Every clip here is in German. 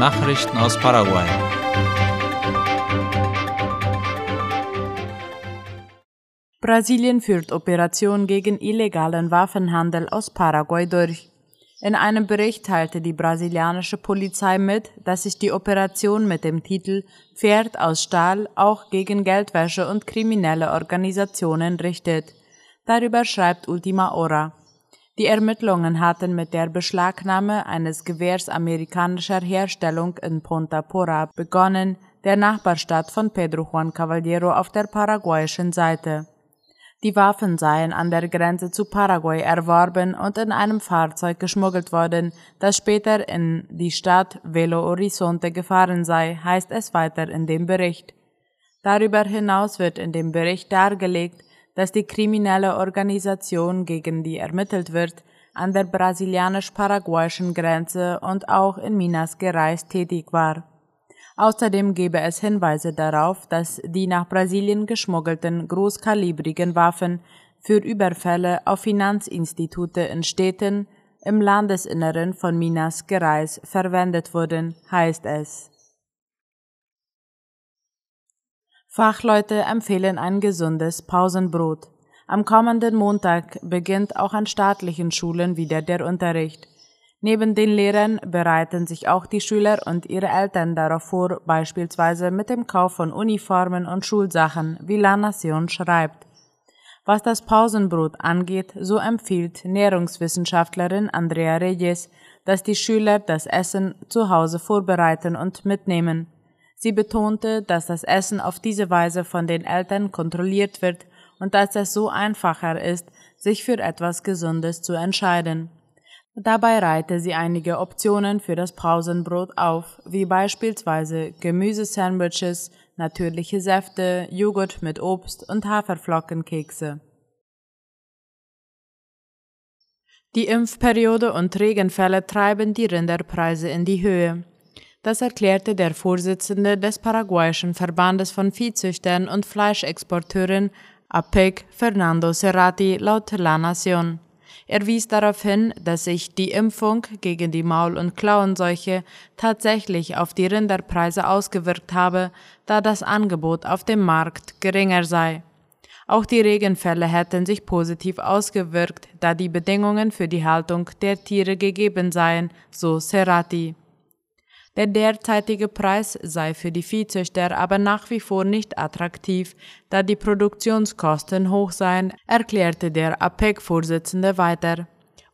Nachrichten aus Paraguay. Brasilien führt Operation gegen illegalen Waffenhandel aus Paraguay durch. In einem Bericht teilte die brasilianische Polizei mit, dass sich die Operation mit dem Titel Pferd aus Stahl auch gegen Geldwäsche und kriminelle Organisationen richtet. Darüber schreibt Ultima Hora. Die Ermittlungen hatten mit der Beschlagnahme eines Gewehrs amerikanischer Herstellung in Ponta Porra begonnen, der Nachbarstadt von Pedro Juan Caballero auf der paraguayischen Seite. Die Waffen seien an der Grenze zu Paraguay erworben und in einem Fahrzeug geschmuggelt worden, das später in die Stadt Belo Horizonte gefahren sei, heißt es weiter in dem Bericht. Darüber hinaus wird in dem Bericht dargelegt, dass die kriminelle Organisation, gegen die ermittelt wird, an der brasilianisch-paraguayischen Grenze und auch in Minas Gerais tätig war. Außerdem gebe es Hinweise darauf, dass die nach Brasilien geschmuggelten großkalibrigen Waffen für Überfälle auf Finanzinstitute in Städten im Landesinneren von Minas Gerais verwendet wurden, heißt es. Fachleute empfehlen ein gesundes Pausenbrot. Am kommenden Montag beginnt auch an staatlichen Schulen wieder der Unterricht. Neben den Lehrern bereiten sich auch die Schüler und ihre Eltern darauf vor, beispielsweise mit dem Kauf von Uniformen und Schulsachen, wie La Nation schreibt. Was das Pausenbrot angeht, so empfiehlt Nährungswissenschaftlerin Andrea Reyes, dass die Schüler das Essen zu Hause vorbereiten und mitnehmen. Sie betonte, dass das Essen auf diese Weise von den Eltern kontrolliert wird und dass es so einfacher ist, sich für etwas Gesundes zu entscheiden. Dabei reihte sie einige Optionen für das Pausenbrot auf, wie beispielsweise Gemüsesandwiches, natürliche Säfte, Joghurt mit Obst und Haferflockenkekse. Die Impfperiode und Regenfälle treiben die Rinderpreise in die Höhe. Das erklärte der Vorsitzende des paraguayischen Verbandes von Viehzüchtern und Fleischexporteuren APEC, Fernando Serrati, laut La Nación. Er wies darauf hin, dass sich die Impfung gegen die Maul- und Klauenseuche tatsächlich auf die Rinderpreise ausgewirkt habe, da das Angebot auf dem Markt geringer sei. Auch die Regenfälle hätten sich positiv ausgewirkt, da die Bedingungen für die Haltung der Tiere gegeben seien, so Serrati. Der derzeitige Preis sei für die Viehzüchter aber nach wie vor nicht attraktiv, da die Produktionskosten hoch seien, erklärte der APEC-Vorsitzende weiter.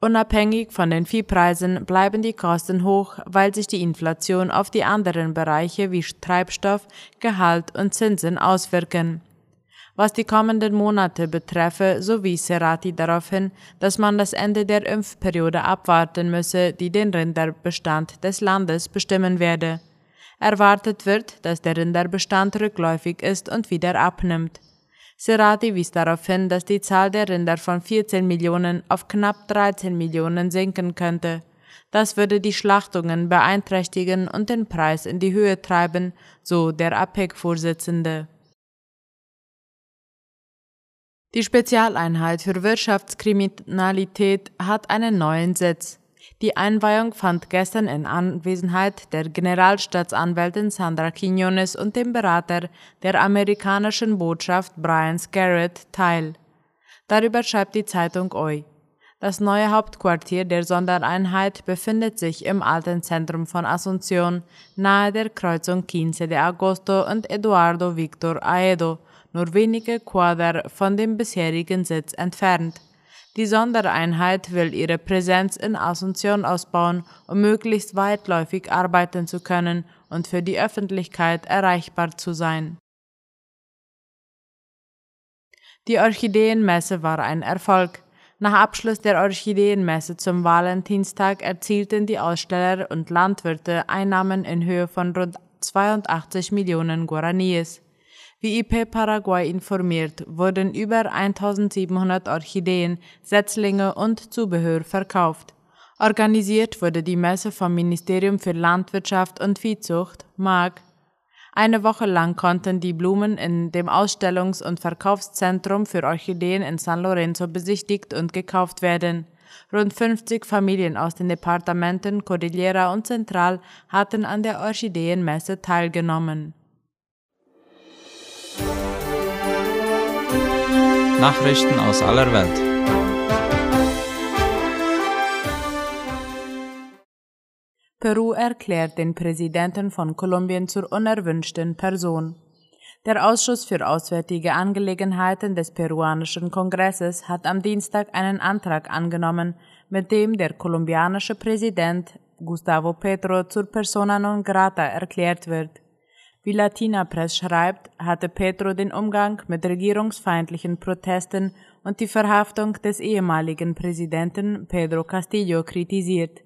Unabhängig von den Viehpreisen bleiben die Kosten hoch, weil sich die Inflation auf die anderen Bereiche wie Treibstoff, Gehalt und Zinsen auswirken. Was die kommenden Monate betreffe, so wies Serati darauf hin, dass man das Ende der Impfperiode abwarten müsse, die den Rinderbestand des Landes bestimmen werde. Erwartet wird, dass der Rinderbestand rückläufig ist und wieder abnimmt. Serati wies darauf hin, dass die Zahl der Rinder von 14 Millionen auf knapp 13 Millionen sinken könnte. Das würde die Schlachtungen beeinträchtigen und den Preis in die Höhe treiben, so der APEC-Vorsitzende. Die Spezialeinheit für Wirtschaftskriminalität hat einen neuen Sitz. Die Einweihung fand gestern in Anwesenheit der Generalstaatsanwältin Sandra Quinones und dem Berater der amerikanischen Botschaft Brian Scarrett teil. Darüber schreibt die Zeitung OI. Das neue Hauptquartier der Sondereinheit befindet sich im alten Zentrum von Asunción, nahe der Kreuzung Quince de Agosto und Eduardo Victor Aedo, nur wenige Quader von dem bisherigen Sitz entfernt. Die Sondereinheit will ihre Präsenz in Asunción ausbauen, um möglichst weitläufig arbeiten zu können und für die Öffentlichkeit erreichbar zu sein. Die Orchideenmesse war ein Erfolg. Nach Abschluss der Orchideenmesse zum Valentinstag erzielten die Aussteller und Landwirte Einnahmen in Höhe von rund 82 Millionen Guaraníes. Wie IP Paraguay informiert, wurden über 1700 Orchideen, Setzlinge und Zubehör verkauft. Organisiert wurde die Messe vom Ministerium für Landwirtschaft und Viehzucht, MAG. Eine Woche lang konnten die Blumen in dem Ausstellungs- und Verkaufszentrum für Orchideen in San Lorenzo besichtigt und gekauft werden. Rund 50 Familien aus den Departementen Cordillera und Central hatten an der Orchideenmesse teilgenommen. Nachrichten aus aller Welt. Peru erklärt den Präsidenten von Kolumbien zur unerwünschten Person. Der Ausschuss für Auswärtige Angelegenheiten des peruanischen Kongresses hat am Dienstag einen Antrag angenommen, mit dem der kolumbianische Präsident Gustavo Petro zur persona non grata erklärt wird. Wie Latina Press schreibt, hatte Petro den Umgang mit regierungsfeindlichen Protesten und die Verhaftung des ehemaligen Präsidenten Pedro Castillo kritisiert.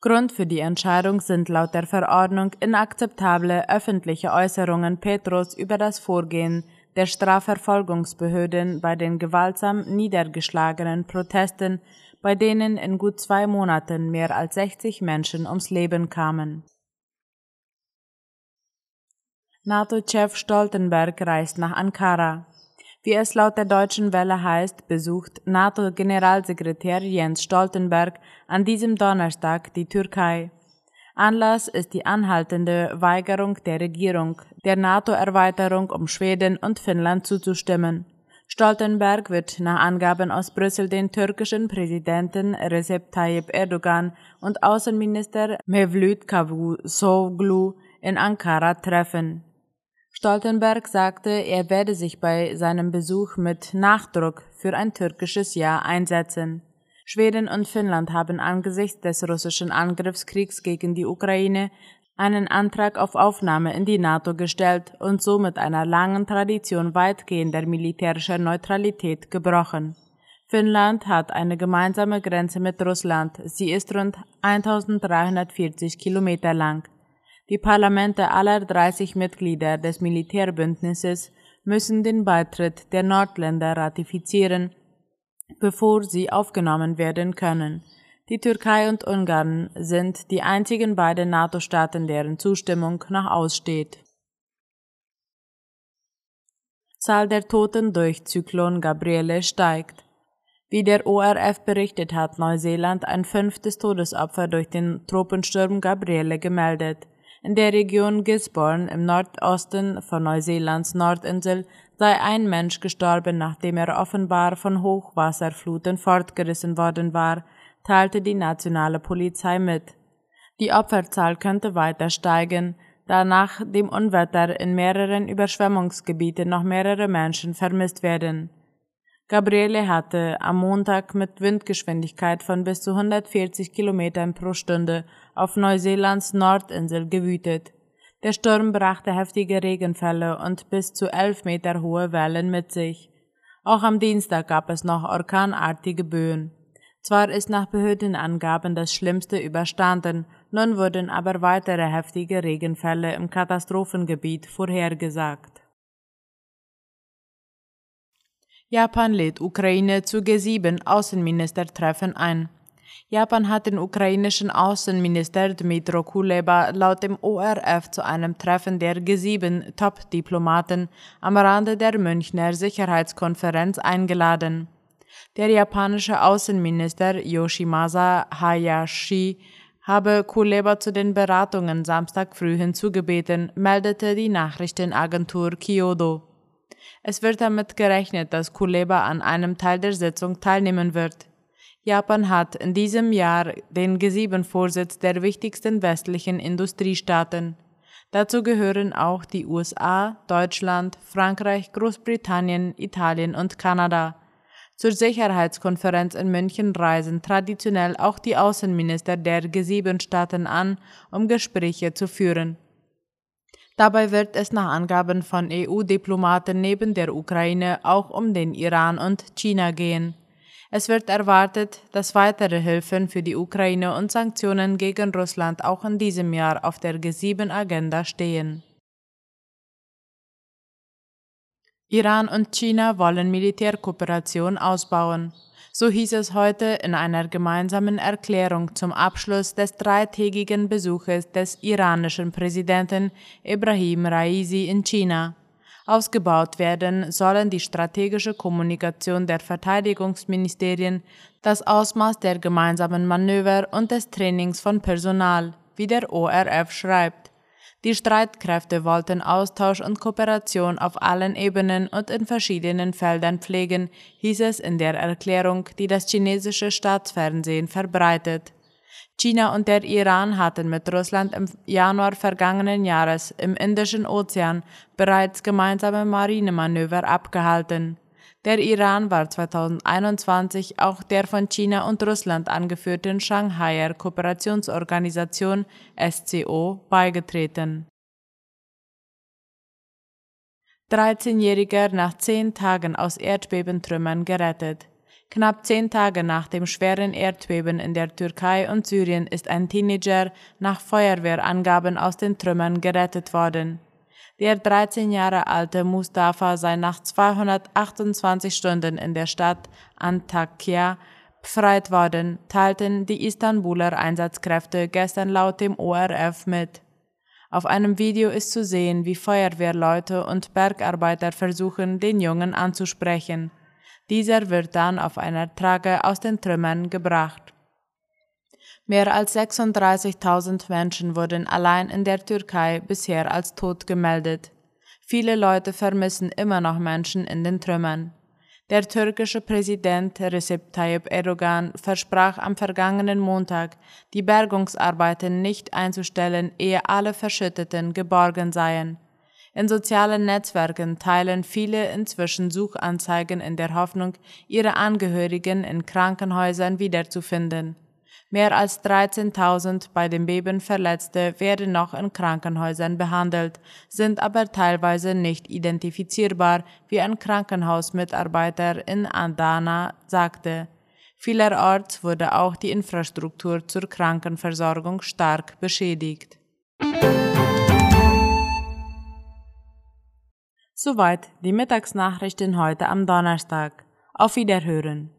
Grund für die Entscheidung sind laut der Verordnung inakzeptable öffentliche Äußerungen Petros über das Vorgehen der Strafverfolgungsbehörden bei den gewaltsam niedergeschlagenen Protesten, bei denen in gut zwei Monaten mehr als 60 Menschen ums Leben kamen. NATO-Chef Stoltenberg reist nach Ankara. Wie es laut der deutschen Welle heißt, besucht NATO-Generalsekretär Jens Stoltenberg an diesem Donnerstag die Türkei. Anlass ist die anhaltende Weigerung der Regierung, der NATO-Erweiterung um Schweden und Finnland zuzustimmen. Stoltenberg wird nach Angaben aus Brüssel den türkischen Präsidenten Recep Tayyip Erdogan und Außenminister Mevlüt Cavusoglu in Ankara treffen. Stoltenberg sagte, er werde sich bei seinem Besuch mit Nachdruck für ein türkisches Ja einsetzen. Schweden und Finnland haben angesichts des russischen Angriffskriegs gegen die Ukraine einen Antrag auf Aufnahme in die NATO gestellt und somit einer langen Tradition weitgehender militärischer Neutralität gebrochen. Finnland hat eine gemeinsame Grenze mit Russland. Sie ist rund 1340 Kilometer lang. Die Parlamente aller 30 Mitglieder des Militärbündnisses müssen den Beitritt der Nordländer ratifizieren, bevor sie aufgenommen werden können. Die Türkei und Ungarn sind die einzigen beiden NATO-Staaten, deren Zustimmung noch aussteht. Zahl der Toten durch Zyklon Gabriele steigt. Wie der ORF berichtet, hat Neuseeland ein fünftes Todesopfer durch den Tropensturm Gabriele gemeldet. In der Region Gisborne im Nordosten von Neuseelands Nordinsel sei ein Mensch gestorben, nachdem er offenbar von Hochwasserfluten fortgerissen worden war, teilte die nationale Polizei mit. Die Opferzahl könnte weiter steigen, da nach dem Unwetter in mehreren Überschwemmungsgebieten noch mehrere Menschen vermisst werden. Gabriele hatte am Montag mit Windgeschwindigkeit von bis zu 140 Kilometern pro Stunde auf Neuseelands Nordinsel gewütet. Der Sturm brachte heftige Regenfälle und bis zu elf Meter hohe Wellen mit sich. Auch am Dienstag gab es noch orkanartige Böen. Zwar ist nach Behördenangaben das Schlimmste überstanden, nun wurden aber weitere heftige Regenfälle im Katastrophengebiet vorhergesagt. Japan lädt Ukraine zu G7 Außenministertreffen ein. Japan hat den ukrainischen Außenminister Dmytro Kuleba laut dem ORF zu einem Treffen der G7 Top-Diplomaten am Rande der Münchner Sicherheitskonferenz eingeladen. Der japanische Außenminister Yoshimasa Hayashi habe Kuleba zu den Beratungen Samstag früh hinzugebeten, meldete die Nachrichtenagentur Kyodo. Es wird damit gerechnet, dass Kuleba an einem Teil der Sitzung teilnehmen wird. Japan hat in diesem Jahr den G7-Vorsitz der wichtigsten westlichen Industriestaaten. Dazu gehören auch die USA, Deutschland, Frankreich, Großbritannien, Italien und Kanada. Zur Sicherheitskonferenz in München reisen traditionell auch die Außenminister der G7-Staaten an, um Gespräche zu führen. Dabei wird es nach Angaben von EU-Diplomaten neben der Ukraine auch um den Iran und China gehen. Es wird erwartet, dass weitere Hilfen für die Ukraine und Sanktionen gegen Russland auch in diesem Jahr auf der G7-Agenda stehen. Iran und China wollen Militärkooperation ausbauen. So hieß es heute in einer gemeinsamen Erklärung zum Abschluss des dreitägigen Besuches des iranischen Präsidenten Ibrahim Raisi in China. Ausgebaut werden sollen die strategische Kommunikation der Verteidigungsministerien, das Ausmaß der gemeinsamen Manöver und des Trainings von Personal, wie der ORF schreibt. Die Streitkräfte wollten Austausch und Kooperation auf allen Ebenen und in verschiedenen Feldern pflegen, hieß es in der Erklärung, die das chinesische Staatsfernsehen verbreitet. China und der Iran hatten mit Russland im Januar vergangenen Jahres im Indischen Ozean bereits gemeinsame Marinemanöver abgehalten. Der Iran war 2021 auch der von China und Russland angeführten Shanghaier Kooperationsorganisation SCO beigetreten. 13-Jähriger nach zehn Tagen aus Erdbebentrümmern gerettet. Knapp zehn Tage nach dem schweren Erdbeben in der Türkei und Syrien ist ein Teenager nach Feuerwehrangaben aus den Trümmern gerettet worden. Der 13 Jahre alte Mustafa sei nach 228 Stunden in der Stadt Antakya befreit worden, teilten die Istanbuler Einsatzkräfte gestern laut dem ORF mit. Auf einem Video ist zu sehen, wie Feuerwehrleute und Bergarbeiter versuchen, den Jungen anzusprechen. Dieser wird dann auf einer Trage aus den Trümmern gebracht. Mehr als 36.000 Menschen wurden allein in der Türkei bisher als tot gemeldet. Viele Leute vermissen immer noch Menschen in den Trümmern. Der türkische Präsident Recep Tayyip Erdogan versprach am vergangenen Montag, die Bergungsarbeiten nicht einzustellen, ehe alle Verschütteten geborgen seien. In sozialen Netzwerken teilen viele inzwischen Suchanzeigen in der Hoffnung, ihre Angehörigen in Krankenhäusern wiederzufinden. Mehr als 13.000 bei dem Beben Verletzte werden noch in Krankenhäusern behandelt, sind aber teilweise nicht identifizierbar, wie ein Krankenhausmitarbeiter in Adana sagte. Vielerorts wurde auch die Infrastruktur zur Krankenversorgung stark beschädigt. Soweit die Mittagsnachrichten heute am Donnerstag. Auf Wiederhören.